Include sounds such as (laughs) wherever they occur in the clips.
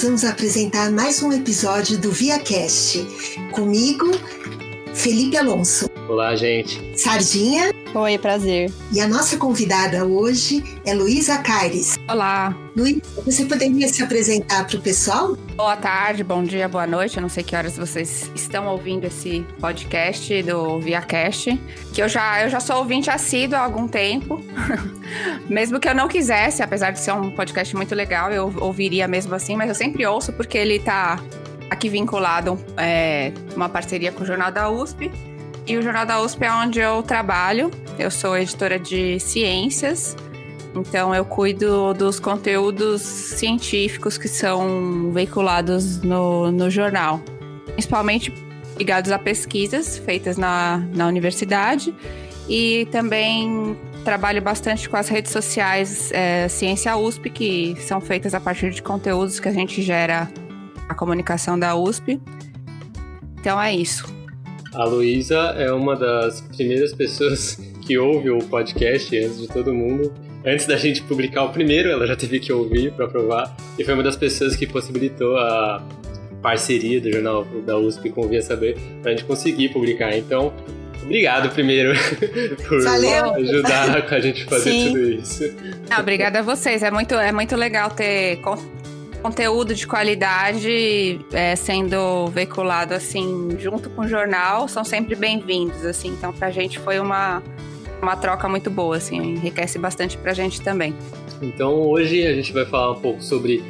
nós vamos apresentar mais um episódio do ViaCast. Comigo, Felipe Alonso. Olá, gente. Sardinha. Oi, prazer. E a nossa convidada hoje é Luísa Caires. Olá. Luísa, você poderia se apresentar para o pessoal? Boa tarde, bom dia, boa noite. Eu não sei que horas vocês estão ouvindo esse podcast do ViaCast, que eu já, eu já sou ouvinte assíduo há algum tempo. (laughs) mesmo que eu não quisesse, apesar de ser um podcast muito legal, eu ouviria mesmo assim, mas eu sempre ouço porque ele está aqui vinculado é, uma parceria com o Jornal da USP e o Jornal da USP é onde eu trabalho. Eu sou editora de ciências, então eu cuido dos conteúdos científicos que são veiculados no, no jornal, principalmente ligados a pesquisas feitas na, na universidade e também trabalho bastante com as redes sociais é, Ciência USP, que são feitas a partir de conteúdos que a gente gera a comunicação da USP. Então é isso. A Luísa é uma das primeiras pessoas (laughs) que ouve o podcast antes de todo mundo. Antes da gente publicar o primeiro, ela já teve que ouvir para provar. E foi uma das pessoas que possibilitou a parceria do jornal da USP com o Via Saber para a gente conseguir publicar. Então, obrigado primeiro (laughs) por Valeu. ajudar a gente fazer Sim. tudo isso. Não, obrigada a vocês. É muito, é muito legal ter con- conteúdo de qualidade é, sendo veiculado assim junto com o jornal. São sempre bem-vindos, assim. Então, pra gente foi uma, uma troca muito boa, assim. Enriquece bastante pra gente também. Então hoje a gente vai falar um pouco sobre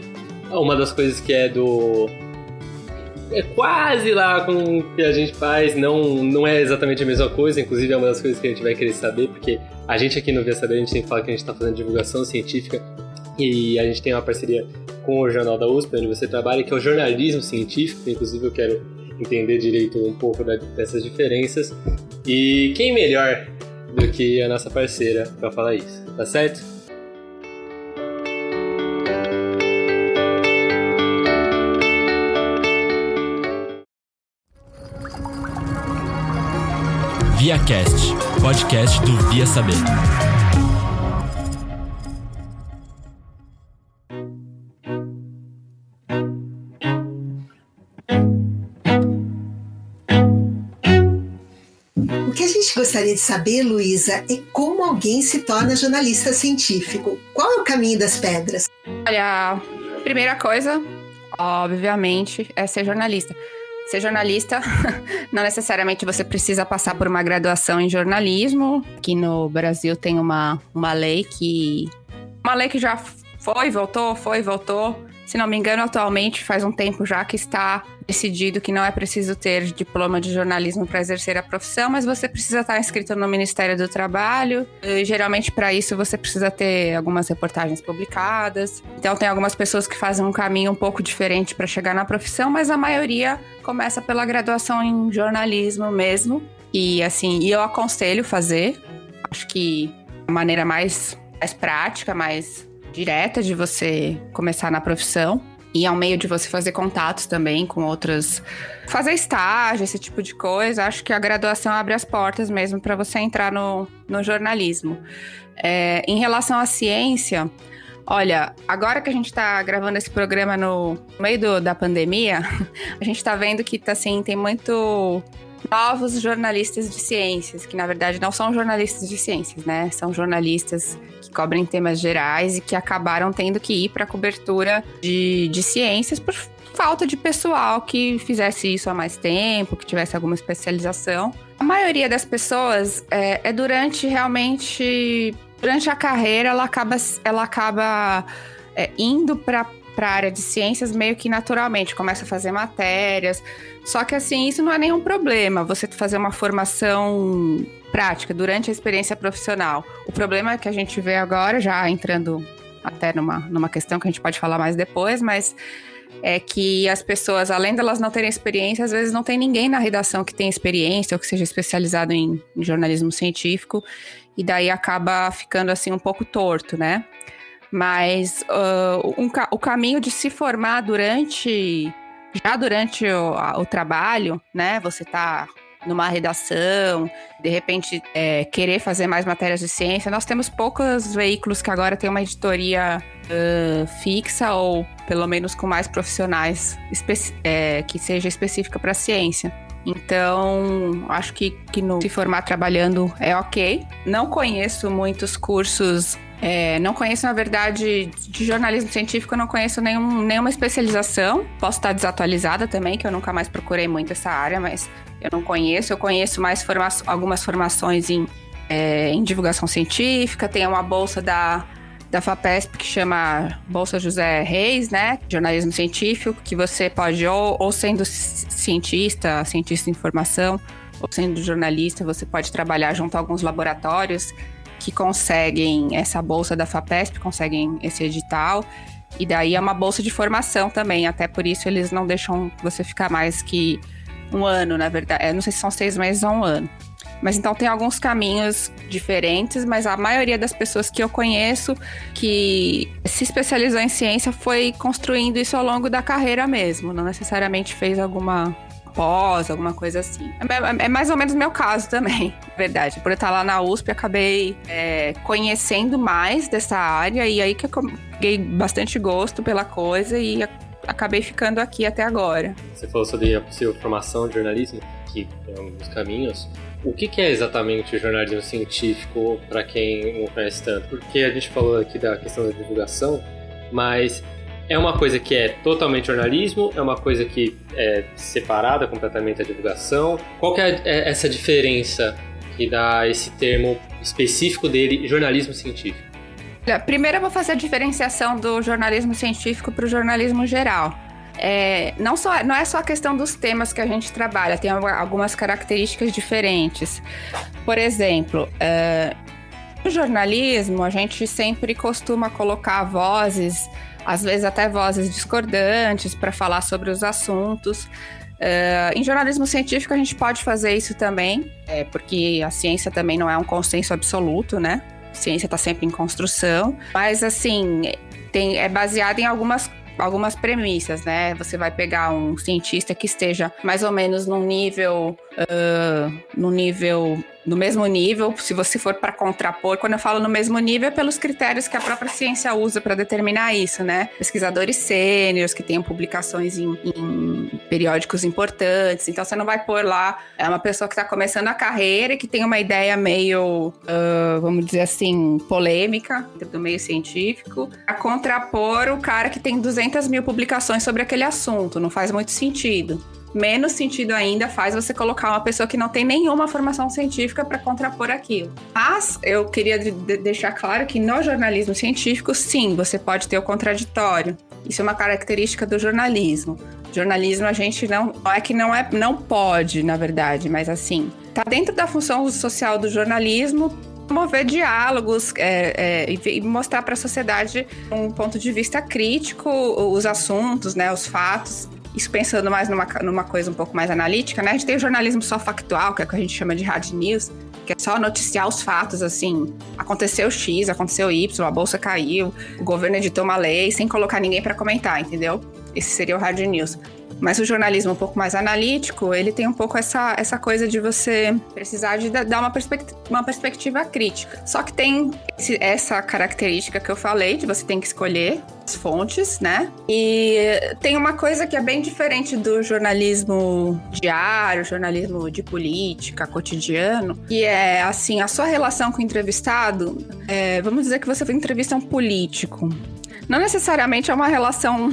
uma das coisas que é do. É quase lá com o que a gente faz, não, não é exatamente a mesma coisa, inclusive é uma das coisas que a gente vai querer saber, porque a gente aqui no Via Saber a gente tem que falar que a gente está fazendo divulgação científica e a gente tem uma parceria com o Jornal da USP, onde você trabalha, que é o jornalismo científico, inclusive eu quero entender direito um pouco dessas diferenças. E quem melhor do que a nossa parceira para falar isso, tá certo? ViaCast, podcast do Via Saber. Gostaria de saber, Luísa, é como alguém se torna jornalista científico. Qual é o caminho das pedras? Olha, primeira coisa, obviamente, é ser jornalista. Ser jornalista, (laughs) não necessariamente você precisa passar por uma graduação em jornalismo. Aqui no Brasil tem uma, uma lei que. Uma lei que já foi, voltou, foi, voltou. Se não me engano, atualmente faz um tempo já que está decidido que não é preciso ter diploma de jornalismo para exercer a profissão, mas você precisa estar inscrito no Ministério do Trabalho. E, geralmente, para isso, você precisa ter algumas reportagens publicadas. Então, tem algumas pessoas que fazem um caminho um pouco diferente para chegar na profissão, mas a maioria começa pela graduação em jornalismo mesmo. E assim, eu aconselho fazer. Acho que a maneira mais, mais prática, mais direta de você começar na profissão. E é um meio de você fazer contatos também com outras. Fazer estágio, esse tipo de coisa. Acho que a graduação abre as portas mesmo para você entrar no, no jornalismo. É, em relação à ciência, olha, agora que a gente está gravando esse programa no meio do- da pandemia, (laughs) a gente está vendo que tá, assim, tem muito novos jornalistas de ciências, que na verdade não são jornalistas de ciências, né? São jornalistas que cobrem temas gerais e que acabaram tendo que ir para a cobertura de, de ciências por falta de pessoal que fizesse isso há mais tempo, que tivesse alguma especialização. A maioria das pessoas é, é durante realmente durante a carreira ela acaba ela acaba é, indo para para a área de ciências meio que naturalmente, começa a fazer matérias. Só que assim, isso não é nenhum problema, você fazer uma formação prática durante a experiência profissional. O problema que a gente vê agora, já entrando até numa, numa questão que a gente pode falar mais depois, mas é que as pessoas, além delas não terem experiência, às vezes não tem ninguém na redação que tenha experiência ou que seja especializado em, em jornalismo científico, e daí acaba ficando assim um pouco torto, né? Mas uh, um o caminho de se formar durante já durante o, a- o trabalho, né? Você tá numa redação, de repente é, querer fazer mais matérias de ciência. Nós temos poucos veículos que agora têm uma editoria uh, fixa ou pelo menos com mais profissionais é, que seja específica para ciência. Então, acho que, que no se formar trabalhando é ok. Não conheço muitos cursos é, não conheço, na verdade, de jornalismo científico, não conheço nenhum, nenhuma especialização. Posso estar desatualizada também, que eu nunca mais procurei muito essa área, mas eu não conheço. Eu conheço mais forma algumas formações em, é, em divulgação científica, tem uma bolsa da, da FAPESP que chama Bolsa José Reis, né? Jornalismo científico, que você pode, ou, ou sendo cientista, cientista em formação, ou sendo jornalista, você pode trabalhar junto a alguns laboratórios que conseguem essa bolsa da FAPESP, conseguem esse edital. E daí é uma bolsa de formação também, até por isso eles não deixam você ficar mais que um ano, na verdade. Eu não sei se são seis meses ou um ano. Mas então tem alguns caminhos diferentes, mas a maioria das pessoas que eu conheço que se especializou em ciência foi construindo isso ao longo da carreira mesmo, não necessariamente fez alguma pós, alguma coisa assim. É, é, mais ou menos meu caso também, (laughs) verdade. Por eu estar lá na USP, acabei é, conhecendo mais dessa área e aí que eu peguei bastante gosto pela coisa e acabei ficando aqui até agora. Você falou sobre a possível formação de jornalismo, que é um dos caminhos. O que, é exatamente o jornalismo científico para quem não conhece tanto? Porque a gente falou aqui da questão da divulgação, mas é uma coisa que é totalmente jornalismo, é uma coisa que é separada completamente da divulgação. Qual que é, é essa diferença que dá esse termo específico dele, jornalismo científico? Primeiro eu vou fazer a diferenciação do jornalismo científico para o jornalismo geral. É, não, só, não é só a questão dos temas que a gente trabalha, tem algumas características diferentes. Por exemplo, é, no jornalismo, a gente sempre costuma colocar vozes às vezes até vozes discordantes para falar sobre os assuntos. Uh, em jornalismo científico a gente pode fazer isso também, é, porque a ciência também não é um consenso absoluto, né? Ciência está sempre em construção, mas assim tem, é baseado em algumas algumas premissas, né? Você vai pegar um cientista que esteja mais ou menos num nível, uh, no nível no mesmo nível, se você for para contrapor, quando eu falo no mesmo nível, é pelos critérios que a própria ciência usa para determinar isso, né? Pesquisadores sêniores que tenham publicações em, em, periódicos importantes. Então você não vai pôr lá é uma pessoa que está começando a carreira e que tem uma ideia meio, uh, vamos dizer assim, polêmica do meio científico, a contrapor o cara que tem 200 mil publicações sobre aquele assunto. Não faz muito sentido menos sentido ainda faz você colocar uma pessoa que não tem nenhuma formação científica para contrapor aquilo. Mas eu queria de deixar claro que no jornalismo científico, sim, você pode ter o contraditório. Isso é uma característica do jornalismo. Jornalismo a gente não, é que não é não pode, na verdade, mas assim, tá dentro da função social do jornalismo promover diálogos é, é, e mostrar para a sociedade um ponto de vista crítico os assuntos, né, os fatos isso pensando mais numa, numa coisa um pouco mais analítica, né? A gente tem o jornalismo só factual, que é o que a gente chama de hard news, que é só noticiar os fatos, assim, aconteceu X, aconteceu Y, a bolsa caiu, o governo editou uma lei, sem colocar ninguém para comentar, entendeu? Esse seria o hard news. Mas o jornalismo um pouco mais analítico, ele tem um pouco essa, essa coisa de você precisar de dar uma, perspectiva, uma perspectiva crítica. Só que tem esse, essa característica que eu falei, de você tem que escolher as fontes, né? E tem uma coisa que é bem diferente do jornalismo diário, jornalismo de política, cotidiano, que é, assim, a sua relação com o entrevistado, é, vamos dizer que você entrevista um político. Não necessariamente é uma relação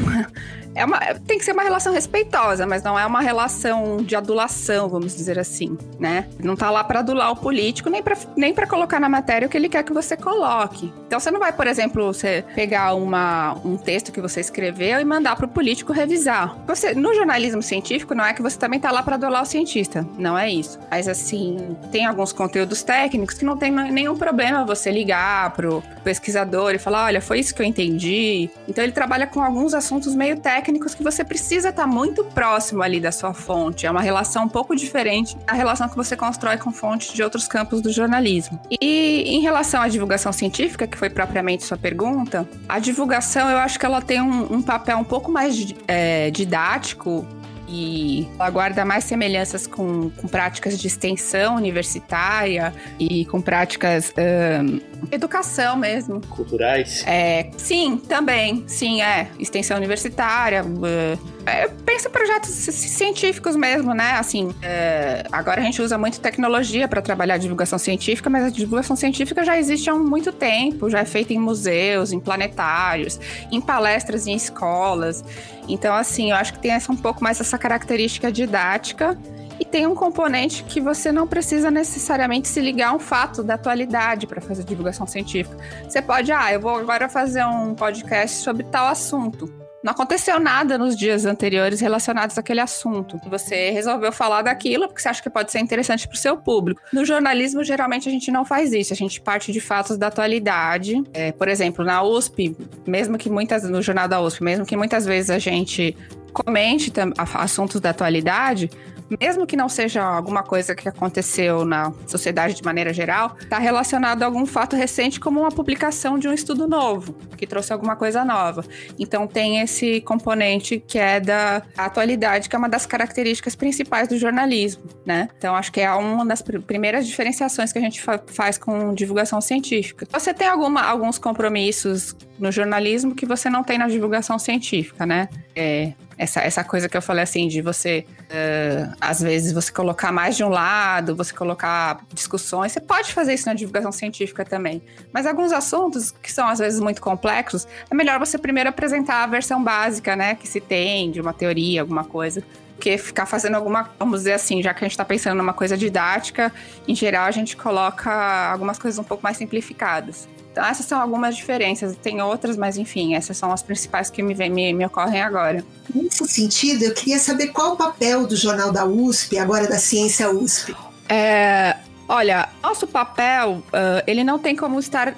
é uma, tem que ser uma relação respeitosa, mas não é uma relação de adulação, vamos dizer assim, né? Não tá lá para adular o político, nem para nem pra colocar na matéria o que ele quer que você coloque. Então você não vai, por exemplo, você pegar uma, um texto que você escreveu e mandar para o político revisar. Você, no jornalismo científico, não é que você também tá lá para adular o cientista, não é isso. Mas assim, tem alguns conteúdos técnicos que não tem nenhum problema você ligar pro pesquisador e falar: olha, foi isso que eu entendi. Então ele trabalha com alguns assuntos meio técnicos técnicos que você precisa estar muito próximo ali da sua fonte. É uma relação um pouco diferente da relação que você constrói com fontes de outros campos do jornalismo. E em relação à divulgação científica, que foi propriamente sua pergunta, a divulgação eu acho que ela tem um, um papel um pouco mais é, didático e ela guarda mais semelhanças com, com práticas de extensão universitária e com práticas um, educação mesmo. Culturais? É, sim, também. Sim, é. Extensão universitária. Uh, é, pensa projetos científicos mesmo, né? Assim, é, agora a gente usa muito tecnologia para trabalhar divulgação científica, mas a divulgação científica já existe há muito tempo, já é feita em museus, em planetários, em palestras em escolas. Então, assim, eu acho que tem essa, um pouco mais essa característica didática e tem um componente que você não precisa necessariamente se ligar a um fato da atualidade para fazer divulgação científica. Você pode, ah, eu vou agora fazer um podcast sobre tal assunto. Não aconteceu nada nos dias anteriores relacionados àquele assunto. Você resolveu falar daquilo porque você acha que pode ser interessante para o seu público. No jornalismo, geralmente a gente não faz isso. A gente parte de fatos da atualidade. É, por exemplo, na USP, mesmo que muitas no jornal da USP, mesmo que muitas vezes a gente comente assuntos da atualidade, mesmo que não seja alguma coisa que aconteceu na sociedade de maneira geral, está relacionado a algum fato recente, como uma publicação de um estudo novo, que trouxe alguma coisa nova. Então tem esse componente que é da atualidade, que é uma das características principais do jornalismo, né? Então acho que é uma das primeiras diferenciações que a gente fa faz com divulgação científica. Você tem alguma, alguns compromissos no jornalismo que você não tem na divulgação científica, né? É, essa, essa coisa que eu falei assim, de você, uh, às vezes, você colocar mais de um lado, você colocar discussões. Você pode fazer isso na divulgação científica também. Mas alguns assuntos que são, às vezes, muito complexos, é melhor você primeiro apresentar a versão básica, né? Que se tem de uma teoria, alguma coisa que ficar fazendo alguma, vamos dizer assim, já que a gente está pensando numa coisa didática, em geral a gente coloca algumas coisas um pouco mais simplificadas. Então, essas são algumas diferenças. Tem outras, mas enfim, essas são as principais que me, me, me ocorrem agora. Nesse sentido, eu queria saber qual o papel do Jornal da USP, agora da Ciência USP. É, olha, nosso papel, uh, ele não tem como estar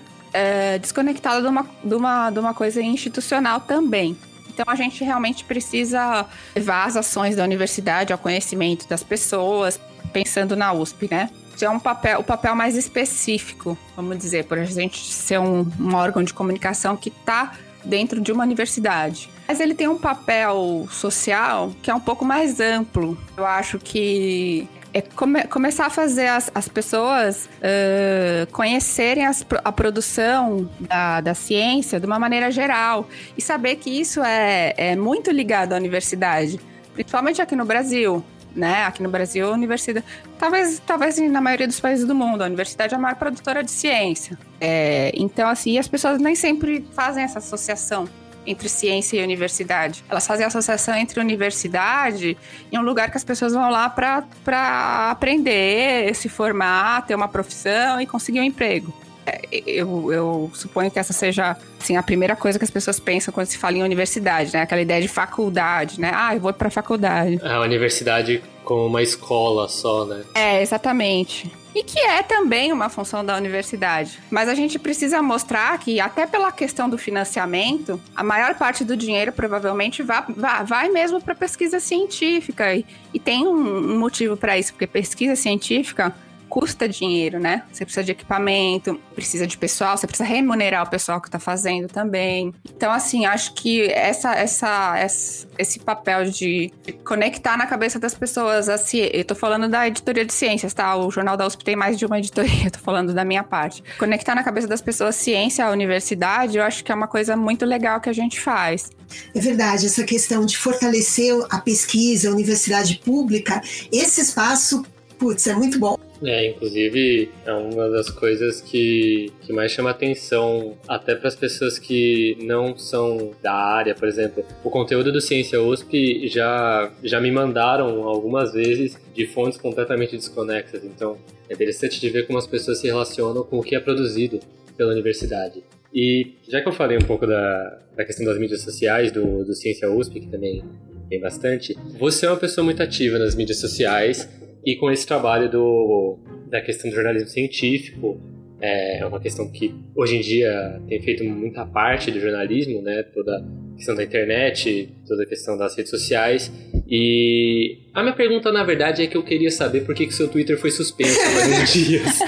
desconectado de uma, de, uma, de uma coisa institucional também. Então a gente realmente precisa levar as ações da universidade ao conhecimento das pessoas, pensando na USP, né? É um papel, o papel mais específico, vamos dizer, por a gente ser um, um órgão de comunicação que está dentro de uma universidade. Mas ele tem um papel social que é um pouco mais amplo. Eu acho que é come, começar a fazer as, as pessoas uh, conhecerem as, a produção da, da ciência de uma maneira geral e saber que isso é, é muito ligado à universidade, principalmente aqui no Brasil né? Aqui no Brasil, a universidade, talvez, talvez na maioria dos países do mundo, a universidade é a maior produtora de ciência. É, então, assim, as pessoas nem sempre fazem essa associação entre ciência e universidade. Elas fazem associação entre universidade e um lugar que as pessoas vão lá para aprender, se formar, ter uma profissão e conseguir um emprego. É, eu, eu, suponho que essa seja assim, a primeira coisa que as pessoas pensam quando se fala em universidade, né? Aquela ideia de faculdade, né? Ah, eu vou para faculdade. A universidade como uma escola só, né? É, exatamente. E que é também uma função da universidade. Mas a gente precisa mostrar que, até pela questão do financiamento, a maior parte do dinheiro provavelmente vai, vai, vai mesmo para pesquisa científica. E, e tem um, um motivo para isso, porque pesquisa científica custa dinheiro, né? Você precisa de equipamento, precisa de pessoal, você precisa remunerar o pessoal que está fazendo também. Então, assim, acho que essa, essa, essa, esse papel de conectar na cabeça das pessoas a ciência. Eu tô falando da editoria de ciências, tá? O Jornal da USP tem mais de uma editoria, (laughs) eu tô falando da minha parte. Conectar na cabeça das pessoas ciência à universidade, eu acho que é uma coisa muito legal que a gente faz. É verdade, essa questão de fortalecer a pesquisa, a universidade pública, esse espaço, putz, é muito bom. É, inclusive é uma das coisas que, que mais chama atenção até para as pessoas que não são da área, por exemplo. O conteúdo do Ciência USP já, já me mandaram algumas vezes de fontes completamente desconexas, então é interessante de ver como as pessoas se relacionam com o que é produzido pela universidade. E já que eu falei um pouco da, da questão das mídias sociais, do, do Ciência USP, que também tem bastante, você é uma pessoa muito ativa nas mídias sociais e com esse trabalho do, da questão do jornalismo científico, é uma questão que hoje em dia tem feito muita parte do jornalismo, né? Toda a questão da internet, toda a questão das redes sociais. E A minha pergunta, na verdade, é que eu queria saber por que, que seu Twitter foi suspenso há vários (laughs) dias.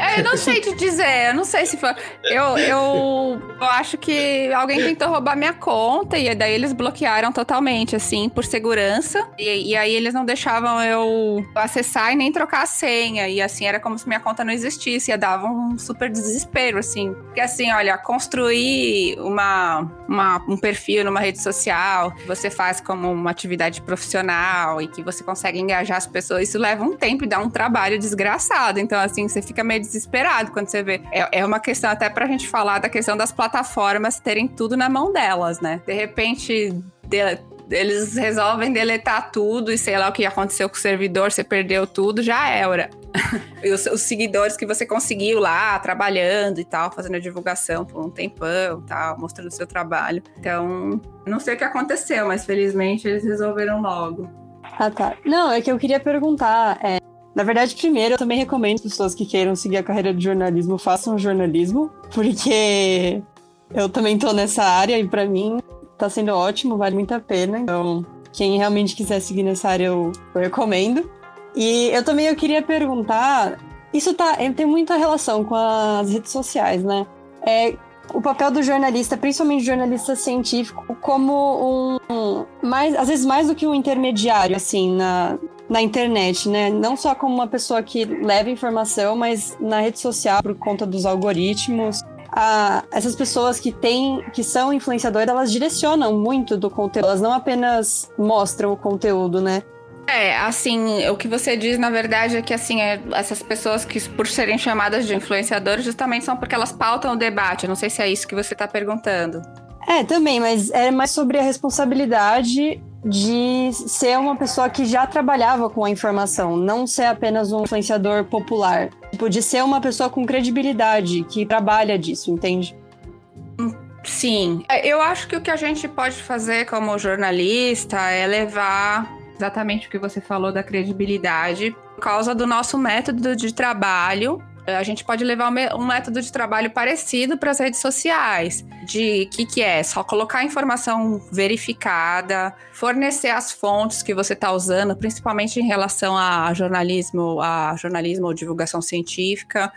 é, eu não sei te dizer, eu não sei se foi. Eu, eu, eu acho que alguém tentou roubar minha conta e daí eles bloquearam totalmente, assim, por segurança. E, e aí eles não deixavam eu acessar e nem trocar a senha. E assim, era como se minha conta não existisse. E dava um super desespero, assim. Porque assim, olha, construir uma, uma, um perfil numa rede social, você faz como uma atividade profissional e que você consegue engajar as pessoas, isso leva um tempo e dá um trabalho desgraçado. Então, assim, você fica meio desesperado quando você vê. É, é uma questão até pra gente falar da questão das plataformas terem tudo na mão delas, né? De repente, de, eles resolvem deletar tudo e sei lá o que aconteceu com o servidor, você perdeu tudo, já era. (laughs) os, os, seguidores que você conseguiu lá, trabalhando e tal, fazendo a divulgação por um tempão tal, mostrando o seu trabalho. Então, não sei o que aconteceu, mas felizmente eles resolveram logo. Ah, tá. Não, é que eu queria perguntar. É, na verdade, primeiro, eu também recomendo pessoas que queiram seguir a carreira de jornalismo façam jornalismo, porque eu também tô nessa área e para mim tá sendo ótimo, vale muito a pena. Então, quem realmente quiser seguir nessa área, eu, eu recomendo. E eu também eu queria perguntar, isso tá, é, tem muita relação com as redes sociais, né? É, o papel do jornalista, principalmente jornalista científico, como um mais, às vezes mais do que um intermediário assim na, na internet, né? Não só como uma pessoa que leva informação, mas na rede social por conta dos algoritmos. A, essas pessoas que têm, que são influenciadoras, elas direcionam muito do conteúdo, elas não apenas mostram o conteúdo, né? É, assim, o que você diz, na verdade, é que, assim, é, essas pessoas que, por serem chamadas de influenciadores, justamente são porque elas pautam o debate. Eu não sei se é isso que você está perguntando. É, também, mas é mais sobre a responsabilidade de ser uma pessoa que já trabalhava com a informação, não ser apenas um influenciador popular. Tipo, de ser uma pessoa com credibilidade, que trabalha disso, entende? Sim. É, eu acho que o que a gente pode fazer como jornalista é levar exatamente o que você falou da credibilidade. Por causa do nosso método de trabalho, a gente pode levar um método de trabalho parecido para as redes sociais, de que que é só colocar informação verificada, fornecer as fontes que você está usando, principalmente em relação a jornalismo, a jornalismo ou divulgação científica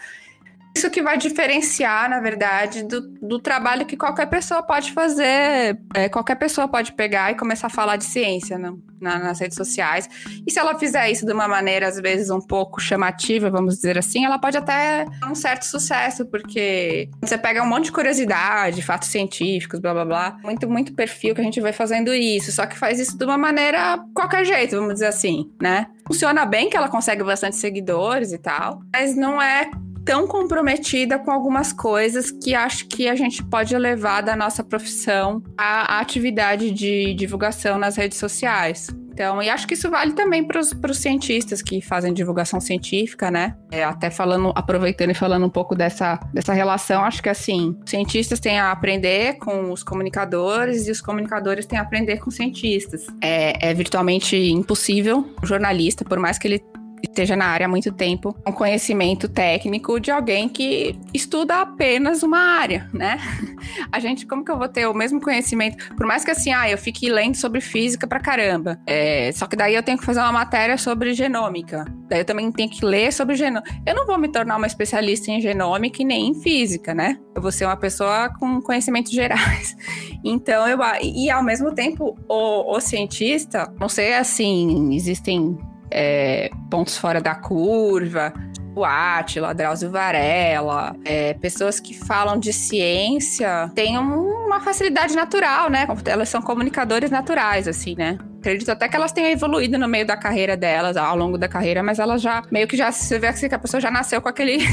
isso que vai diferenciar, na verdade, do, do trabalho que qualquer pessoa pode fazer. É, qualquer pessoa pode pegar e começar a falar de ciência né, na, nas redes sociais. E se ela fizer isso de uma maneira, às vezes, um pouco chamativa, vamos dizer assim, ela pode até ter um certo sucesso, porque você pega um monte de curiosidade, fatos científicos, blá blá blá. Muito, muito perfil que a gente vai fazendo isso. Só que faz isso de uma maneira qualquer jeito, vamos dizer assim, né? Funciona bem que ela consegue bastante seguidores e tal, mas não é tão comprometida com algumas coisas que acho que a gente pode levar da nossa profissão à atividade de divulgação nas redes sociais. Então, e acho que isso vale também para os cientistas que fazem divulgação científica, né? É, até falando, aproveitando e falando um pouco dessa, dessa relação, acho que assim, cientistas têm a aprender com os comunicadores e os comunicadores têm a aprender com os cientistas. É, é virtualmente impossível um jornalista, por mais que ele esteja na área há muito tempo, um conhecimento técnico de alguém que estuda apenas uma área, né? (laughs) A gente, como que eu vou ter o mesmo conhecimento? Por mais que assim, ah, eu fique lendo sobre física pra caramba. É, só que daí eu tenho que fazer uma matéria sobre genômica. Daí eu também tenho que ler sobre genômica. Eu não vou me tornar uma especialista em genômica e nem em física, né? Eu vou ser uma pessoa com conhecimentos gerais. (laughs) Então, eu. E ao mesmo tempo, o, o cientista, não sei assim, existem é, pontos fora da curva, o Átila, Drauzio Varela, é, pessoas que falam de ciência têm uma facilidade natural, né? Elas são comunicadores naturais, assim, né? Acredito até que elas tenham evoluído no meio da carreira delas, ao longo da carreira, mas elas já meio que já se vê que a pessoa já nasceu com aquele. (laughs)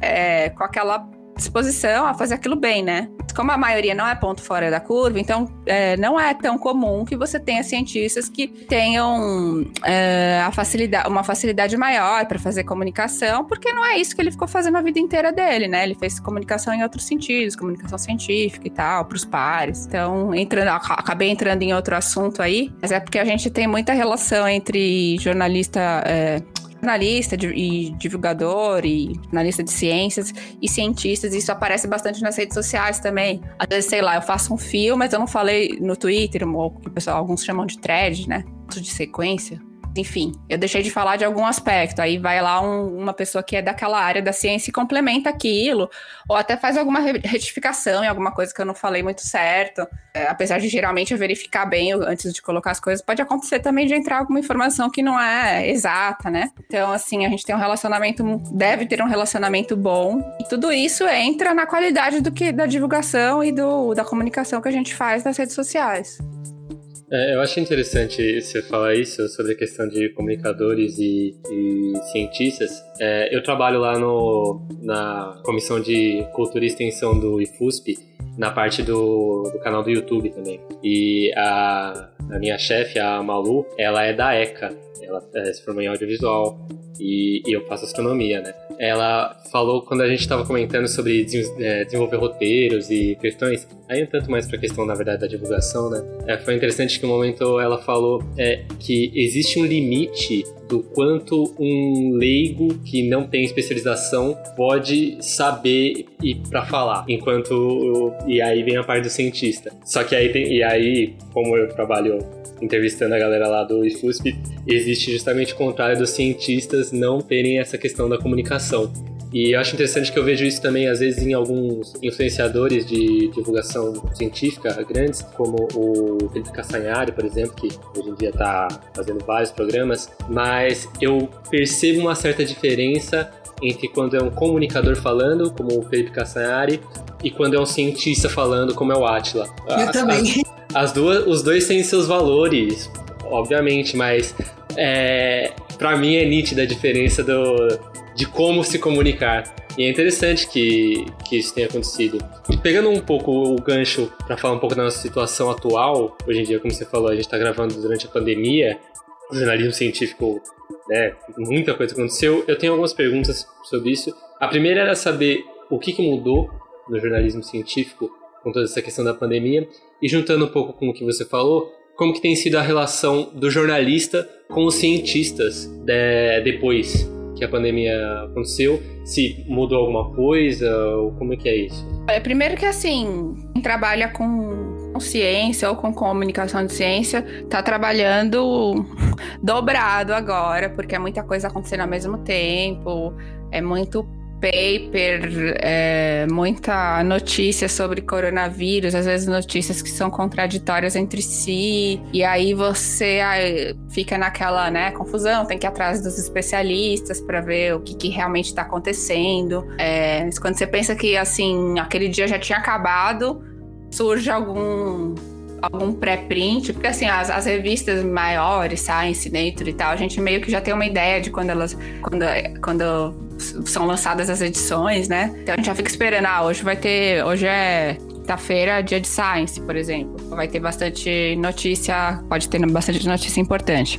É, com aquela disposição a fazer aquilo bem, né? Como a maioria não é ponto fora da curva, então é, não é tão comum que você tenha cientistas que tenham é, a facilidade, uma facilidade maior para fazer comunicação, porque não é isso que ele ficou fazendo a vida inteira dele, né? Ele fez comunicação em outros sentidos, comunicação científica e tal, para os pares. Então, entrando, acabei entrando em outro assunto aí, mas é porque a gente tem muita relação entre jornalista. É, jornalista e divulgador e jornalista de ciências e cientistas, isso aparece bastante nas redes sociais também. Às vezes, sei lá, eu faço um fio, mas eu não falei no Twitter, ou que pessoal, alguns chamam de thread, né? De sequência enfim, eu deixei de falar de algum aspecto. Aí vai lá um, uma pessoa que é daquela área da ciência e complementa aquilo, ou até faz alguma retificação em alguma coisa que eu não falei muito certo. É, apesar de geralmente eu verificar bem antes de colocar as coisas, pode acontecer também de entrar alguma informação que não é exata, né? Então, assim, a gente tem um relacionamento, deve ter um relacionamento bom. E tudo isso entra na qualidade do que da divulgação e do, da comunicação que a gente faz nas redes sociais. É, eu acho interessante você falar isso sobre a questão de comunicadores e, e cientistas. É, eu trabalho lá no, na comissão de cultura e extensão do IFUSP, na parte do, do canal do YouTube também. E a, a minha chefe, a Malu, ela é da ECA, ela é, se formou em audiovisual e, e eu faço astronomia, né? ela falou quando a gente estava comentando sobre é, desenvolver roteiros e questões, aí um tanto mais para a questão, na verdade, da divulgação, né? É, foi interessante que no momento ela falou é, que existe um limite do quanto um leigo que não tem especialização pode saber e para falar, enquanto e aí vem a parte do cientista. Só que aí tem, e aí como eu trabalho entrevistando a galera lá do IFUSP, existe justamente o contrário dos cientistas não terem essa questão da comunicação. E eu acho interessante que eu vejo isso também, às vezes, em alguns influenciadores de divulgação científica grandes, como o Felipe Castanhari, por exemplo, que hoje em dia está fazendo vários programas, mas eu percebo uma certa diferença entre quando é um comunicador falando, como o Felipe Castanhari, e quando é um cientista falando, como é o Atila. Eu a, também. As duas, os dois têm seus valores, obviamente, mas é, para mim é nítida a diferença do, de como se comunicar. E é interessante que, que isso tenha acontecido. Pegando um pouco o gancho para falar um pouco da nossa situação atual, hoje em dia, como você falou, a gente está gravando durante a pandemia, o jornalismo científico, né, muita coisa aconteceu. Eu tenho algumas perguntas sobre isso. A primeira era saber o que, que mudou no jornalismo científico com toda essa questão da pandemia e juntando um pouco com o que você falou, como que tem sido a relação do jornalista com os cientistas de, depois que a pandemia aconteceu? Se mudou alguma coisa ou como é que é isso? É, primeiro que assim, quem trabalha com, com ciência ou com comunicação de ciência está trabalhando (laughs) dobrado agora, porque é muita coisa acontecendo ao mesmo tempo, é muito paper, é, muita notícia sobre coronavírus, às vezes notícias que são contraditórias entre si, e aí você aí, fica naquela né, confusão, tem que ir atrás dos especialistas para ver o que, que realmente está acontecendo. É, quando você pensa que assim aquele dia já tinha acabado, surge algum algum pré-print, porque assim, as, as, revistas maiores, Science, Nature e tal, a gente meio que já tem uma ideia de quando elas. Quando, quando são lançadas as edições, né? Então a gente já fica esperando, ah, hoje vai ter. Hoje é quinta-feira, dia de Science, por exemplo. Vai ter bastante notícia, pode ter bastante notícia importante.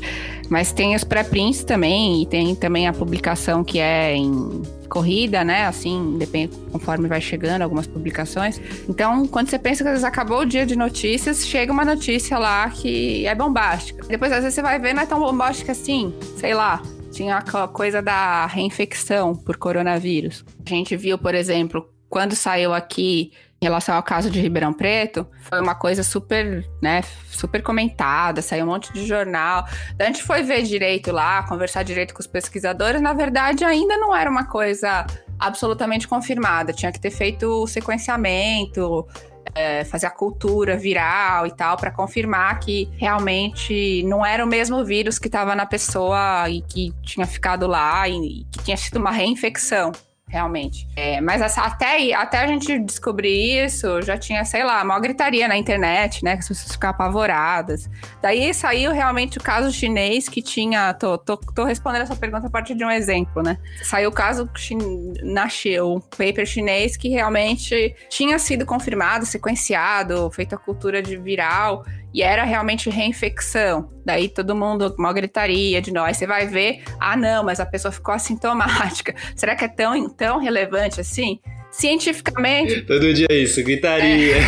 Mas tem os pré-prints também, e tem também a publicação que é em corrida, né? Assim, depende conforme vai chegando algumas publicações. Então, quando você pensa que acabou o dia de notícias, chega uma notícia lá que é bombástica. Depois, às vezes, você vai ver, não é tão bombástica assim, sei lá. Tinha aquela coisa da reinfecção por coronavírus. A gente viu, por exemplo, quando saiu aqui em relação ao caso de Ribeirão Preto, foi uma coisa super, né, super comentada, saiu um monte de jornal. a gente foi ver direito lá, conversar direito com os pesquisadores, na verdade ainda não era uma coisa absolutamente confirmada. Tinha que ter feito o sequenciamento, é, fazer a cultura viral e tal, para confirmar que realmente não era o mesmo vírus que estava na pessoa e que tinha ficado lá e, e que tinha sido uma reinfecção realmente. É, mas essa, até, até a gente descobrir isso, já tinha, sei lá, uma gritaria na internet, né? Que as pessoas ficavam apavoradas. Daí saiu realmente o caso chinês que tinha. Tô, tô, tô respondendo essa pergunta a partir de um exemplo, né? Saiu o caso na o paper chinês que realmente tinha sido confirmado, sequenciado, feito a cultura de viral e era realmente reinfecção. Daí todo mundo, uma gritaria de nós. Você vai ver, ah, não, mas a pessoa ficou assintomática. (laughs) Será que é tão, tão relevante assim? Cientificamente. Todo dia é isso, gritaria. É.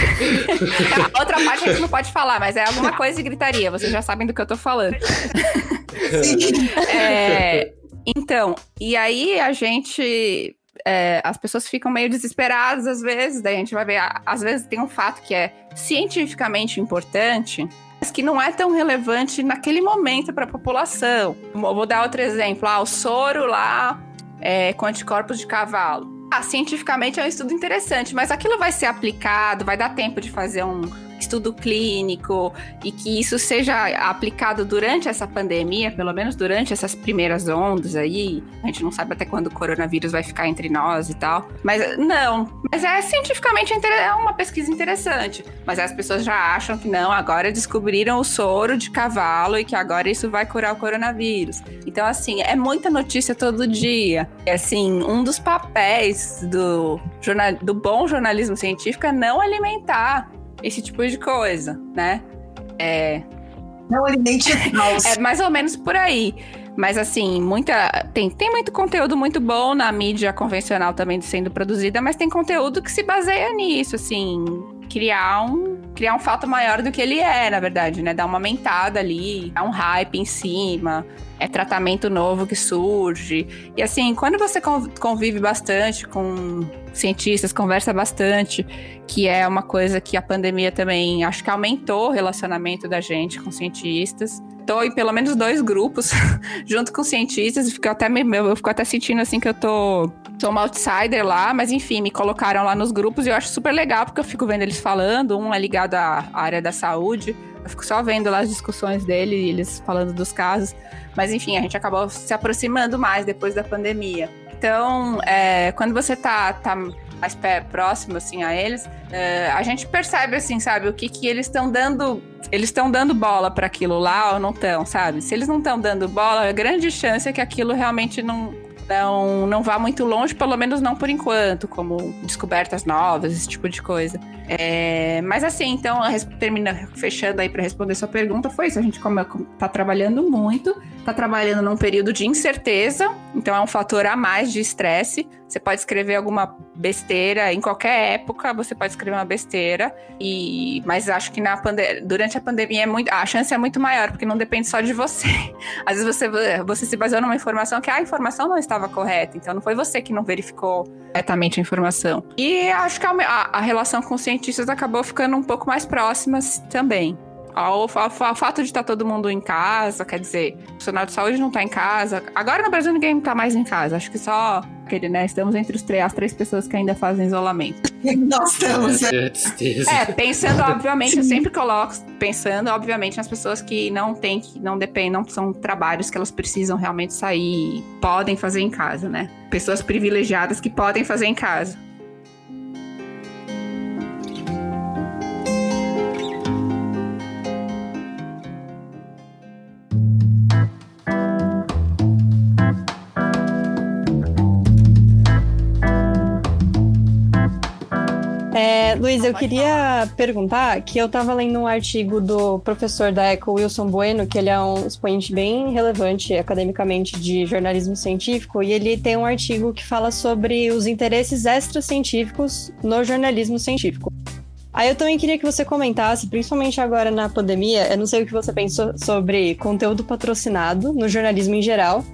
(laughs) Outra parte a gente não pode falar, mas é alguma coisa de gritaria. Vocês já sabem do que eu tô falando. (laughs) é, Então, e aí a gente. É, as pessoas ficam meio desesperadas às vezes, daí a gente vai ver. Às vezes tem um fato que é cientificamente importante, mas que não é tão relevante naquele momento para a população. Vou dar outro exemplo: ah, o soro lá é, com anticorpos de cavalo. Ah, cientificamente é um estudo interessante, mas aquilo vai ser aplicado, vai dar tempo de fazer um estudo clínico e que isso seja aplicado durante essa pandemia, pelo menos durante essas primeiras ondas aí. A gente não sabe até quando o coronavírus vai ficar entre nós e tal. Mas não, mas é cientificamente é uma pesquisa interessante. Mas as pessoas já acham que não, agora descobriram o soro de cavalo e que agora isso vai curar o coronavírus. Então, assim, é muita notícia todo dia. E, assim, um dos papéis do, do bom jornalismo científico é não alimentar esse tipo de coisa, né? É, Não alimente o caos. é mais ou menos por aí. Mas assim, muita. Tem, tem muito conteúdo muito bom na mídia convencional também sendo produzida, mas tem conteúdo que se baseia nisso, assim, criar um. Criar um fato maior do que ele é, na verdade, né? Dar uma aumentada ali, dar um hype em cima, é tratamento novo que surge. E assim, quando você con- convive bastante com cientistas, conversa bastante, que é uma coisa que a pandemia também acho que aumentou o relacionamento da gente com cientistas. Tô em pelo menos dois grupos (laughs) junto com cientistas e fico até me- eu fico até sentindo assim que eu tô sou uma outsider lá, mas enfim, me colocaram lá nos grupos e eu acho super legal porque eu fico vendo eles falando, um é ligado à área da saúde, eu fico só vendo lá as discussões dele, eles falando dos casos. Mas enfim, a gente acabou se aproximando mais depois da pandemia. Então, é, quando você tá, tá mais próximo assim a eles, é, a gente percebe assim, sabe, o que que eles estão dando, eles estão dando bola para aquilo lá ou não estão, sabe? Se eles não estão dando bola, a grande chance é que aquilo realmente não não, não vá muito longe, pelo menos não por enquanto, como descobertas novas, esse tipo de coisa. É, mas assim, então, termina fechando aí para responder sua pergunta, foi isso. A gente como, tá trabalhando muito, tá trabalhando num período de incerteza, então é um fator a mais de estresse. Você pode escrever alguma besteira em qualquer época, você pode escrever uma besteira, e mas acho que na pande- durante a pandemia é muito, a chance é muito maior, porque não depende só de você. (laughs) Às vezes você, você se baseou numa informação que a informação não estava correta, então não foi você que não verificou corretamente a informação. E acho que a, a- a relação com os cientistas acabou ficando um pouco mais próximas também. O, fa- fa- o fato de estar todo mundo em casa, quer dizer, o profissional de saúde não está em casa. Agora no Brasil ninguém está mais em casa. Acho que só aquele, né? Estamos entre os três, as três pessoas que ainda fazem isolamento. (laughs) Nós estamos. É. É, pensando, obviamente, eu sempre coloco, pensando, obviamente, nas pessoas que não têm, que não dependem, não são trabalhos que elas precisam realmente sair e podem fazer em casa, né? Pessoas privilegiadas que podem fazer em casa. É, Luiz, eu queria perguntar que eu estava lendo um artigo do professor da Eco, Wilson Bueno, que ele é um expoente bem relevante academicamente de jornalismo científico, e ele tem um artigo que fala sobre os interesses extracientíficos no jornalismo científico. Aí eu também queria que você comentasse, principalmente agora na pandemia, eu não sei o que você pensou sobre conteúdo patrocinado no jornalismo em geral,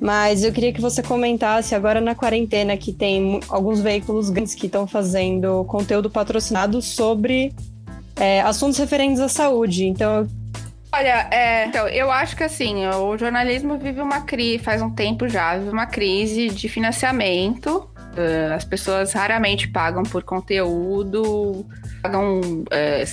mas eu queria que você comentasse agora na quarentena que tem alguns veículos grandes que estão fazendo conteúdo patrocinado sobre é, assuntos referentes à saúde. Então, Olha, é, então, eu acho que assim, o jornalismo vive uma crise, faz um tempo já, vive uma crise de financiamento. Eh, as pessoas raramente pagam por conteúdo, pagam. eh,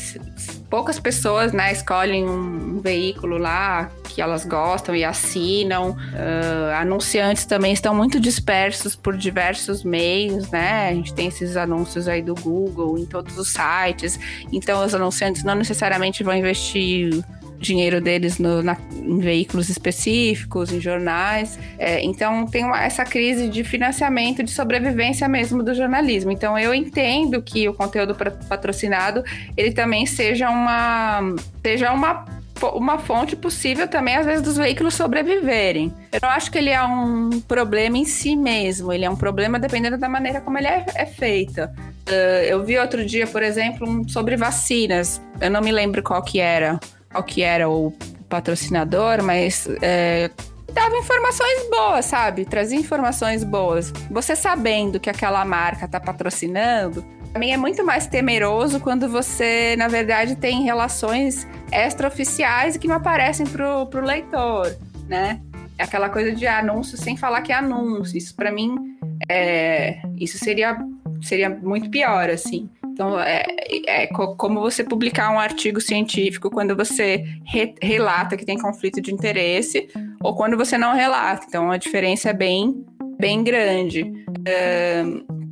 poucas pessoas, né, escolhem um, um veículo lá que elas gostam e assinam. Eh, anunciantes também estão muito dispersos por diversos meios, né? A gente tem esses anúncios aí do Google, em todos os sites. Então, os anunciantes não necessariamente vão investir dinheiro deles no- na- em veículos específicos, em jornais. É, então tem uma- essa crise de financiamento, de sobrevivência mesmo do jornalismo. Então eu entendo que o conteúdo patrocinado ele também seja uma seja uma uma fonte possível também, às vezes, dos veículos sobreviverem. Eu não acho que ele é um problema em si mesmo, ele é um problema dependendo da maneira como ele é, é feito. Uh, eu vi outro dia, por exemplo, um sobre vacinas. Eu não me lembro qual que era, qual que era o patrocinador, mas é, dava informações boas, sabe? Trazia informações boas. Você sabendo que aquela marca tá patrocinando, também é muito mais temeroso quando você, na verdade, tem relações extraoficiais que não aparecem pro, pro leitor, né? É aquela coisa de anúncio sem falar que é anúncio. Isso para mim é, isso seria seria muito pior assim. Então, é, é, como você publicar um artigo científico quando você re, relata que tem conflito de interesse ou quando você não relata. Então, a diferença é bem, bem grande.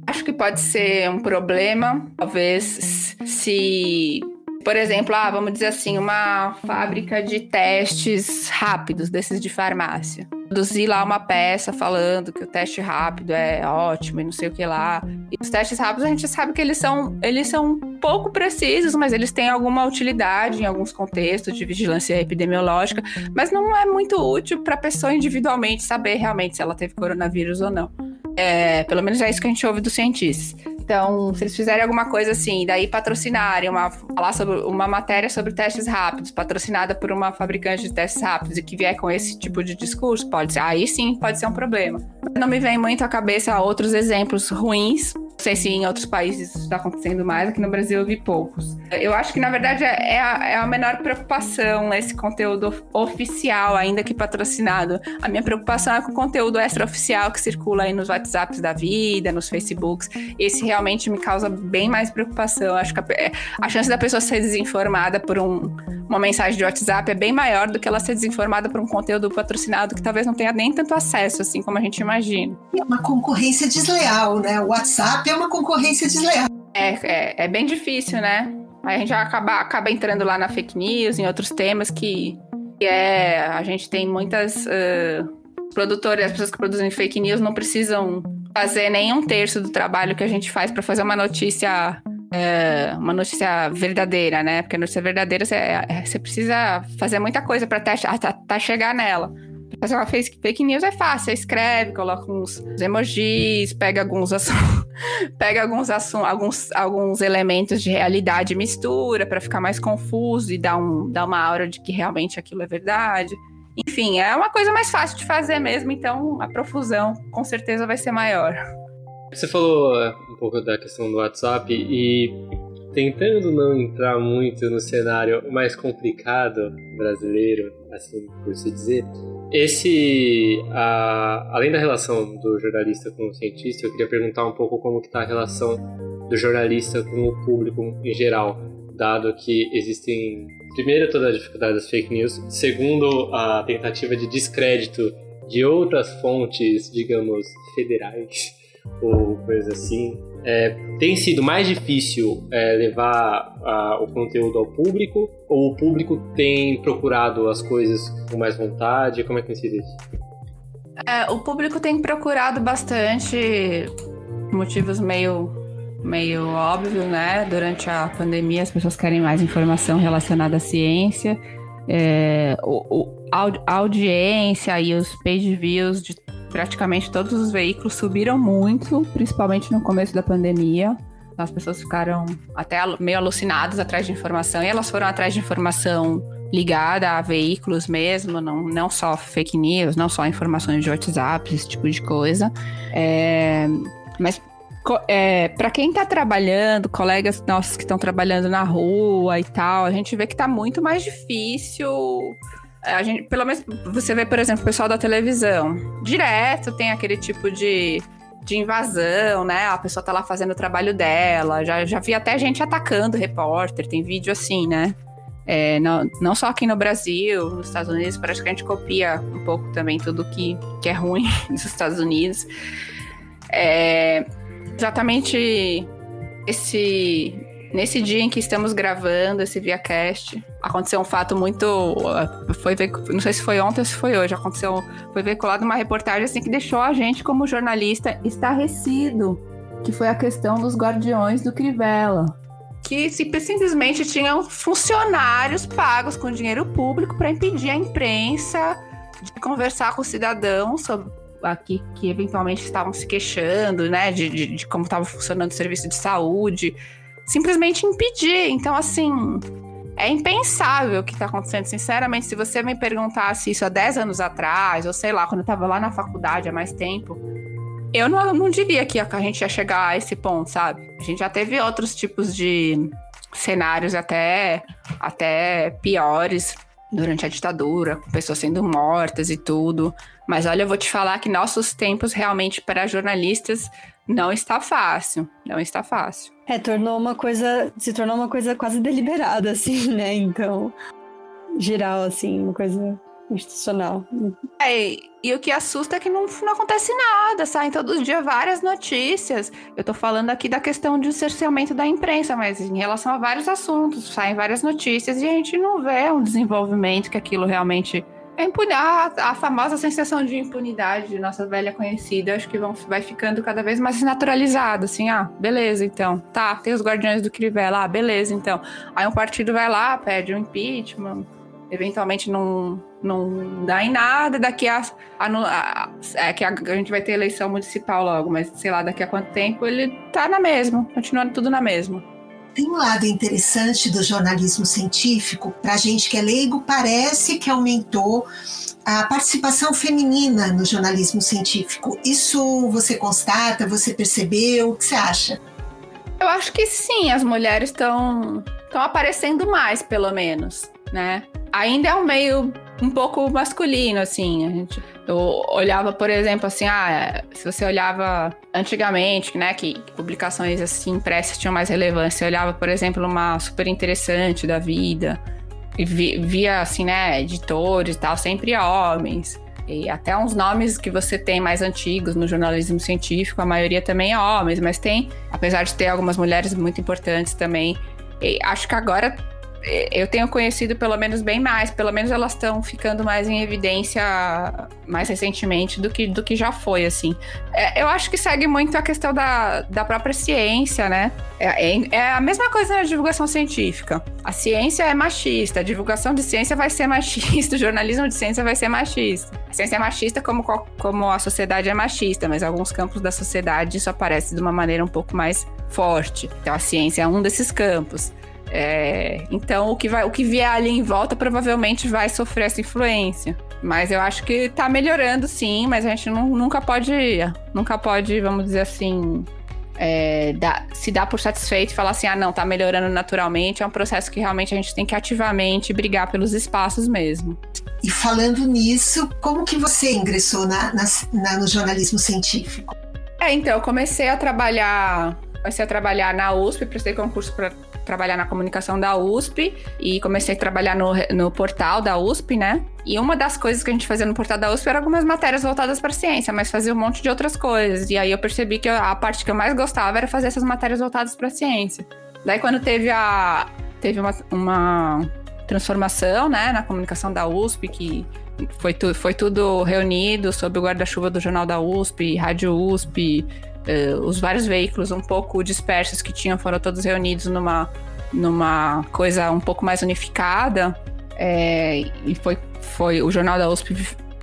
acho que pode ser um problema, talvez, se por exemplo, ah, vamos dizer assim, uma fábrica de testes rápidos, desses de farmácia. Produzir lá uma peça falando que o teste rápido é ótimo e não sei o que lá. E os testes rápidos a gente sabe que eles são, eles são pouco precisos, mas eles têm alguma utilidade em alguns contextos de vigilância epidemiológica, mas não é muito útil para a pessoa individualmente saber realmente se ela teve coronavírus ou não. É, pelo menos é isso que a gente ouve dos cientistas. Então, se eles fizerem alguma coisa assim, daí patrocinarem, uma, falar sobre uma matéria sobre testes rápidos, patrocinada por uma fabricante de testes rápidos e que vier com esse tipo de discurso, pode ser, aí sim pode ser um problema. Não me vem muito à cabeça outros exemplos ruins sei se em outros países isso está acontecendo mais, aqui no Brasil eu vi poucos. Eu acho que, na verdade, é a, é a menor preocupação esse conteúdo oficial, ainda que patrocinado. A minha preocupação é com o conteúdo extraoficial que circula aí nos WhatsApps da vida, nos Facebooks. Esse realmente me causa bem mais preocupação. Acho que a, a chance da pessoa ser desinformada por um, uma mensagem de WhatsApp é bem maior do que ela ser desinformada por um conteúdo patrocinado que talvez não tenha nem tanto acesso, assim como a gente imagina. É uma concorrência desleal, né? O WhatsApp é uma concorrência desleal. É, é, é bem difícil, né? Aí a gente acaba, acaba entrando lá na fake news, em outros temas que, que é. A gente tem muitas. Uh, produtores, as pessoas que produzem fake news não precisam fazer nem um terço do trabalho que a gente faz para fazer uma notícia é, uma notícia verdadeira, né? Porque a notícia verdadeira você, é, você precisa fazer muita coisa para até, chegar nela fazer uma fake news é fácil. Você escreve, coloca uns emojis, pega alguns (laughs) pega alguns, alguns, alguns elementos de realidade mistura para ficar mais confuso e dar, um, dar uma aura de que realmente aquilo é verdade. Enfim, é uma coisa mais fácil de fazer mesmo, então a profusão com certeza vai ser maior. Você falou é, um pouco da questão do WhatsApp e tentando não entrar muito no cenário mais complicado brasileiro, assim por se dizer, esse, a, além da relação do jornalista com o cientista, eu queria perguntar um pouco como está a relação do jornalista com o público em geral, dado que existem, primeiro, toda a dificuldade das fake news, segundo, a tentativa de descrédito de outras fontes, digamos, federais ou coisa assim, é, tem sido mais difícil é, levar a, o conteúdo ao público ou o público tem procurado as coisas com mais vontade? Como é que tem sido isso? É, o público tem procurado bastante motivos meio meio óbvio, né? Durante a pandemia as pessoas querem mais informação relacionada à ciência. É, o, a audiência e os page views de praticamente todos os veículos subiram muito, principalmente no começo da pandemia. As pessoas ficaram até meio alucinadas atrás de informação e elas foram atrás de informação ligada a veículos mesmo, não, não só fake news, não só informações de WhatsApp, esse tipo de coisa. É, mas é, para quem está trabalhando, colegas nossos que estão trabalhando na rua e tal, a gente vê que está muito mais difícil a gente, pelo menos você vê, por exemplo, o pessoal da televisão. Direto tem aquele tipo de, de invasão, né? A pessoa tá lá fazendo o trabalho dela. Já, já vi até gente atacando repórter, tem vídeo assim, né? É, não, não só aqui no Brasil, nos Estados Unidos, parece que a gente copia um pouco também tudo que, que é ruim (laughs) nos Estados Unidos. É, exatamente esse Nesse dia em que estamos gravando esse ViaCast, aconteceu um fato muito. Uh, foi Não sei se foi ontem ou se foi hoje. Aconteceu. Foi veiculada uma reportagem assim que deixou a gente, como jornalista, estarrecido. Que foi a questão dos guardiões do Crivella. Que simplesmente tinham funcionários pagos com dinheiro público para impedir a imprensa de conversar com cidadãos sobre aqui que eventualmente estavam se queixando, né, de, de, de como estava funcionando o serviço de saúde, simplesmente impedir. Então, assim, é impensável o que está acontecendo. Sinceramente, se você me perguntasse isso há 10 anos atrás, ou sei lá, quando eu estava lá na faculdade há mais tempo, eu não, não diria que a gente ia chegar a esse ponto, sabe? A gente já teve outros tipos de cenários até, até piores durante a ditadura, com pessoas sendo mortas e tudo. Mas olha, eu vou te falar que nossos tempos realmente para jornalistas não está fácil. Não está fácil. É, tornou uma coisa. Se tornou uma coisa quase deliberada, (laughs) assim, né? Então. Geral, assim, uma coisa institucional. É, e o que assusta é que não, não acontece nada, saem todos os dias várias notícias. Eu tô falando aqui da questão de cerceamento da imprensa, mas em relação a vários assuntos, saem várias notícias e a gente não vê um desenvolvimento que aquilo realmente é a, famosa sensação de impunidade, nossa velha conhecida, acho que vão, vai ficando cada vez mais naturalizado, assim, ah, beleza, então, tá, tem os guardiões do Crivella, ah, beleza, então. Aí um partido vai lá, pede um impeachment, eventualmente não, não dá em nada, daqui a, a, a, é que a, a, gente vai ter eleição municipal logo, mas sei lá, daqui a quanto tempo ele tá na mesma, continuando tudo na mesma. Tem um lado interessante do jornalismo científico, para a gente que é leigo, parece que aumentou a participação feminina no jornalismo científico. Isso você constata, você percebeu? O que você acha? Eu acho que sim, as mulheres estão aparecendo mais, pelo menos, né? Ainda é um meio um pouco masculino, assim. A gente, eu olhava, por exemplo, assim, ah, se você olhava antigamente, né, que, publicações assim impressas tinham mais relevância, olhava, por exemplo, uma super interessante da vida e vi, via, assim, né, editores e tal, sempre homens. E até uns nomes que você tem mais antigos no jornalismo científico, a maioria também é homens, mas tem, apesar de ter algumas mulheres muito importantes também. Acho que agora eu tenho conhecido pelo menos bem mais, pelo menos elas estão ficando mais em evidência mais recentemente do que, do que já foi, assim. É, eu acho que segue muito a questão da, da própria ciência, né? É, é, é, a mesma coisa na divulgação científica. A ciência é machista, a divulgação de ciência vai ser machista, (laughs) o jornalismo de ciência vai ser machista. A ciência é machista como, como a sociedade é machista, mas alguns campos da sociedade isso aparece de uma maneira um pouco mais forte. Então a ciência é um desses campos. É, então, o que, vai, o que vier ali em volta provavelmente vai sofrer essa influência. Mas eu acho que tá melhorando, sim, mas a gente não, nunca pode. Nunca pode, vamos dizer assim. É, dar, se dar por satisfeito e falar assim, ah, não, tá melhorando naturalmente. É um processo que realmente a gente tem que ativamente brigar pelos espaços mesmo. E falando nisso, como que você ingressou na, na, na no jornalismo científico? É, então, eu comecei a trabalhar. Comecei a trabalhar na USP, prestei concurso para trabalhar na comunicação da USP e comecei a trabalhar no, no portal da USP, né? E uma das coisas que a gente fazia no portal da USP era algumas matérias voltadas para ciência, mas fazia um monte de outras coisas. E aí eu percebi que a parte que eu mais gostava era fazer essas matérias voltadas para ciência. Daí quando teve a teve uma, uma transformação, né, na comunicação da USP que foi, tu, foi tudo reunido sob o guarda-chuva do jornal da USP, rádio USP, Uh, os vários veículos um pouco dispersos que tinham foram todos reunidos numa, numa coisa um pouco mais unificada. É, e foi, foi o Jornal da USP,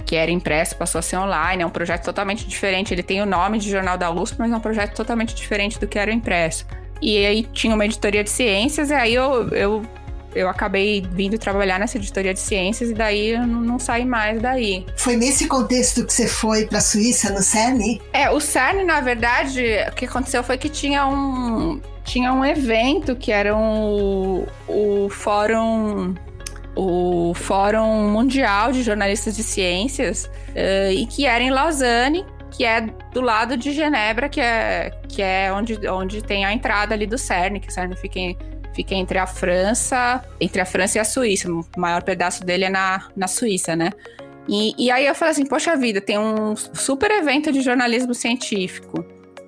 que era impresso, passou a ser online. É um projeto totalmente diferente. Ele tem o nome de Jornal da USP, mas é um projeto totalmente diferente do que era o impresso. E aí tinha uma editoria de ciências, e aí eu, eu eu acabei vindo trabalhar nessa editoria de ciências e daí eu não, não saí mais daí. Foi nesse contexto que você foi para a Suíça, no CERN? É, o CERN, na verdade, o que aconteceu foi que tinha um, tinha um evento que era um, o Fórum o Fórum Mundial de Jornalistas de Ciências uh, e que era em Lausanne, que é do lado de Genebra, que é, que é onde, onde tem a entrada ali do CERN, que o CERN fica em, fica entre a França, entre a França e a Suíça. O maior pedaço dele é na, na Suíça, né? E, e aí eu falei assim, poxa vida, tem um super evento de jornalismo científico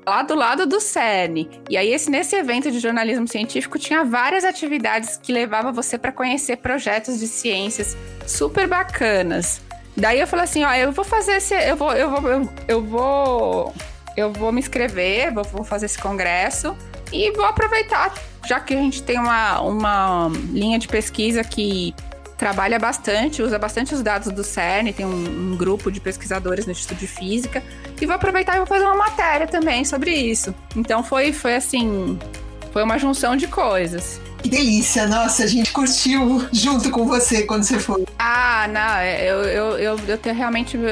lá do lado do CERN. E aí, esse, nesse evento de jornalismo científico, tinha várias atividades que levavam você para conhecer projetos de ciências super bacanas. Daí eu falei assim, ó, eu vou fazer esse. Eu vou, eu vou, eu, eu vou. Eu vou me inscrever, vou, vou fazer esse congresso e vou aproveitar já que a gente tem uma, uma linha de pesquisa que trabalha bastante, usa bastante os dados do CERN, tem um, um, grupo de pesquisadores no Instituto de Física, e vou aproveitar e vou fazer uma matéria também sobre isso. Então foi, foi assim, foi uma junção de coisas. Que delícia, nossa, a gente curtiu junto com você quando você foi. Ah, não, eu, eu, eu, eu tenho realmente. (laughs)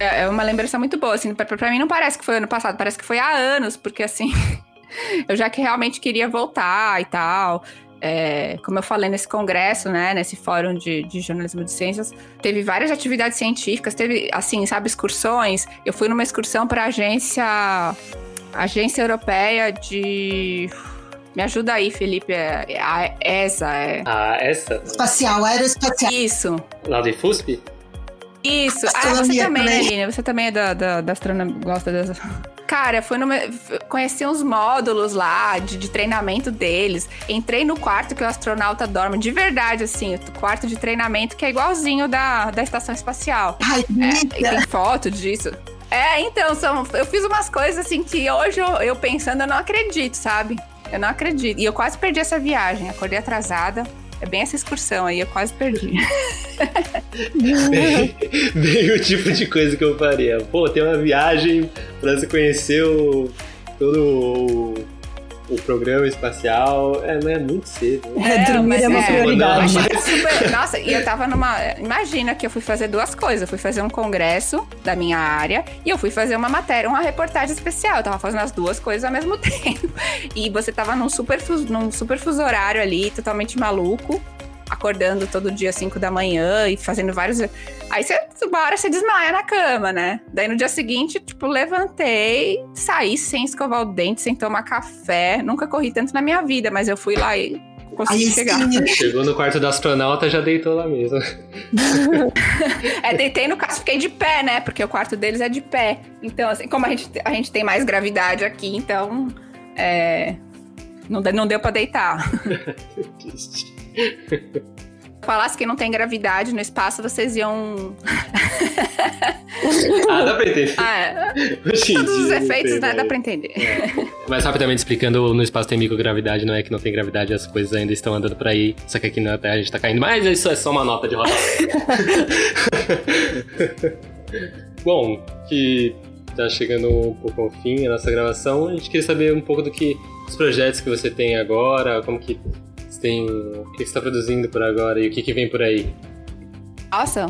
É, é uma lembrança muito boa, assim. Pra, pra mim não parece que foi ano passado, parece que foi há anos, porque assim. (laughs) eu já que realmente queria voltar e tal. É, como eu falei nesse congresso, né, nesse fórum de, de, jornalismo de ciências, teve várias atividades científicas, teve, assim, sabe, excursões. Eu fui numa excursão para a agência, agência europeia de me ajuda aí, Felipe. É, é a ESA. É... A ESA? Espacial, aeroespacial. Isso. Lá de FUSP? Isso. Ah, você também, né, Aline? Você também é da, da, da astronomia, gosta dessa... Cara, fui numa, conheci uns módulos lá de, de, treinamento deles. Entrei no quarto que o astronauta dorme, de verdade, assim, o quarto de treinamento que é igualzinho da, da estação espacial. Ai, é, tem foto disso. É, então, são, eu fiz umas coisas assim que hoje eu, eu pensando eu não acredito, sabe? Eu não acredito. E eu quase perdi essa viagem. Acordei atrasada. É bem essa excursão aí, eu quase perdi. (laughs) bem, bem, o tipo de coisa que eu faria. Pô, tem uma viagem pra você conhecer o, todo o o programa espacial. É, mas é muito cedo. Né? É, dormir é uma é, prioridade. (laughs) Super, nossa, e eu tava numa. Imagina que eu fui fazer duas coisas. Eu fui fazer um congresso da minha área e eu fui fazer uma matéria, uma reportagem especial. Eu tava fazendo as duas coisas ao mesmo (laughs) tempo. E você tava num super, num super fuso horário ali, totalmente maluco acordando todo dia às 5 da manhã e fazendo vários. Aí você, uma hora você desmaia na cama, né? Daí no dia seguinte, tipo, levantei, saí sem escovar o dente, sem tomar café. Nunca corri tanto na minha vida, mas eu fui lá e consegui Aí, chegar. Sim. (laughs) Chegou no quarto do astronauta, já deitou lá mesmo. (laughs) é, deitei no caso, fiquei de pé, né? Porque o quarto deles é de pé. Então, assim, como a gente, a gente tem mais gravidade aqui, então. É, não, não deu pra deitar. (laughs) (laughs) Falasse que não tem gravidade no espaço, vocês iam. ah, dá pra entender. Ah, é. Todos os efeitos, né? Dá pra entender. É. Mas rapidamente explicando, no espaço tem microgravidade, não é que não tem gravidade, as coisas ainda estão andando por aí, só que aqui na Terra a gente tá caindo. Mas isso é só uma nota de roda. (laughs) Bom, que tá chegando um pouco ao fim a nossa gravação, a gente queria saber um pouco do que os projetos que você tem agora, como que tem, o que está produzindo por agora e o que, que vem por aí. Nossa,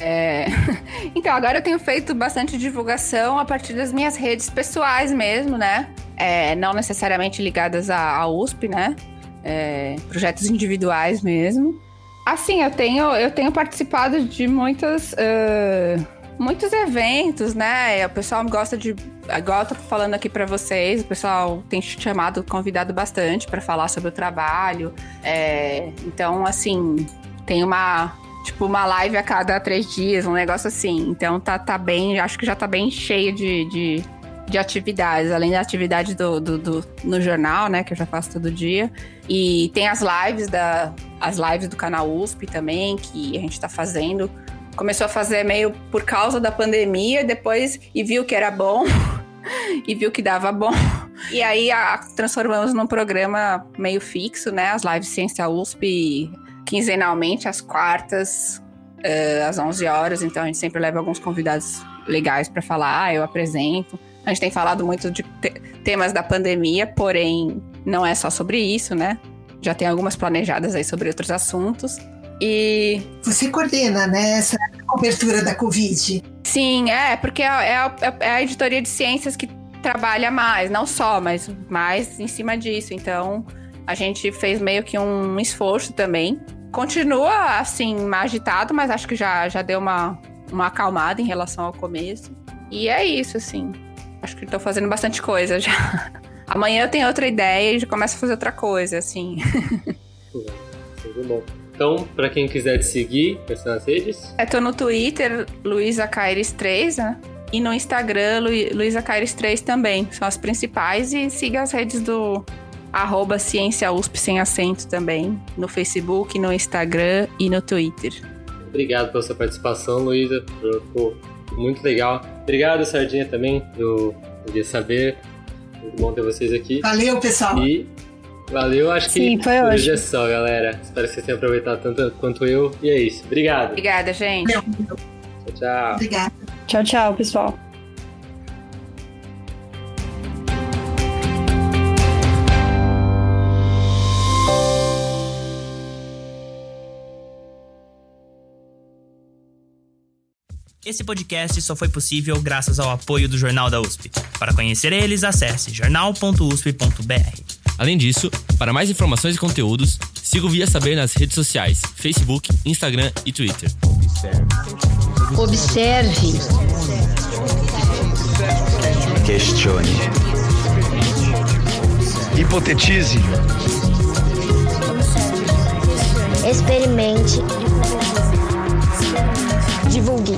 é... (laughs) então, agora eu tenho feito bastante divulgação a partir das minhas redes pessoais mesmo, né? É, não necessariamente ligadas à, USP, né? É, projetos individuais mesmo. Assim, eu tenho, eu tenho participado de muitas. Uh muitos eventos, né? O pessoal gosta de. Igual eu tô falando aqui para vocês, o pessoal tem chamado, convidado bastante para falar sobre o trabalho. É, então, assim, tem uma. Tipo, uma live a cada três dias, um negócio assim. Então tá, tá bem, acho que já tá bem cheio de, de, de atividades, além da atividade do, do, do, no jornal, né? Que eu já faço todo dia. E tem as lives da. As lives do canal USP também, que a gente tá fazendo começou a fazer meio por causa da pandemia, depois e viu que era bom (laughs) e viu que dava bom. E aí a, transformamos num programa meio fixo, né? As lives Ciência USP quinzenalmente, às quartas, uh, às 11 horas. Então a gente sempre leva alguns convidados legais para falar. Ah, eu apresento. A gente tem falado muito de te temas da pandemia, porém não é só sobre isso, né? Já tem algumas planejadas aí sobre outros assuntos. E. Você coordena, né, essa cobertura da Covid? Sim, é, porque é, é, é a editoria de ciências que trabalha mais, não só, mas mais em cima disso. Então, a gente fez meio que um esforço também. Continua, assim, agitado, mas acho que já, já deu uma, uma acalmada em relação ao começo. E é isso, assim. Acho que estou fazendo bastante coisa já. (laughs) Amanhã eu tenho outra ideia e já começo a fazer outra coisa, assim. (laughs) Muito bom. Então, para quem quiser te seguir, quais são as redes? Eu tô no Twitter, Luísa Caires 3, né? E no Instagram, Lu, Luísa Caires 3 também. São as principais. E siga as redes do arroba Ciência USP sem acento também. No Facebook, no Instagram e no Twitter. Obrigado pela sua participação, Luísa. Ficou muito legal. Obrigado, Sardinha, também. Eu queria saber. Muito bom ter vocês aqui. Valeu, pessoal. E Valeu, acho Sim, que foi hoje é só, galera. Espero que vocês tenham aproveitado tanto quanto eu. E é isso. Obrigado. Obrigada, gente. Tchau, tchau. Obrigada. Tchau, tchau, pessoal. Esse podcast só foi possível graças ao apoio do Jornal da USP. Para conhecer eles, acesse jornal.usp.br. Além disso, para mais informações e conteúdos, siga o Via Saber nas redes sociais, Facebook, Instagram e Twitter. Observe. Questione. Hipotetize. Experimente. Divulgue.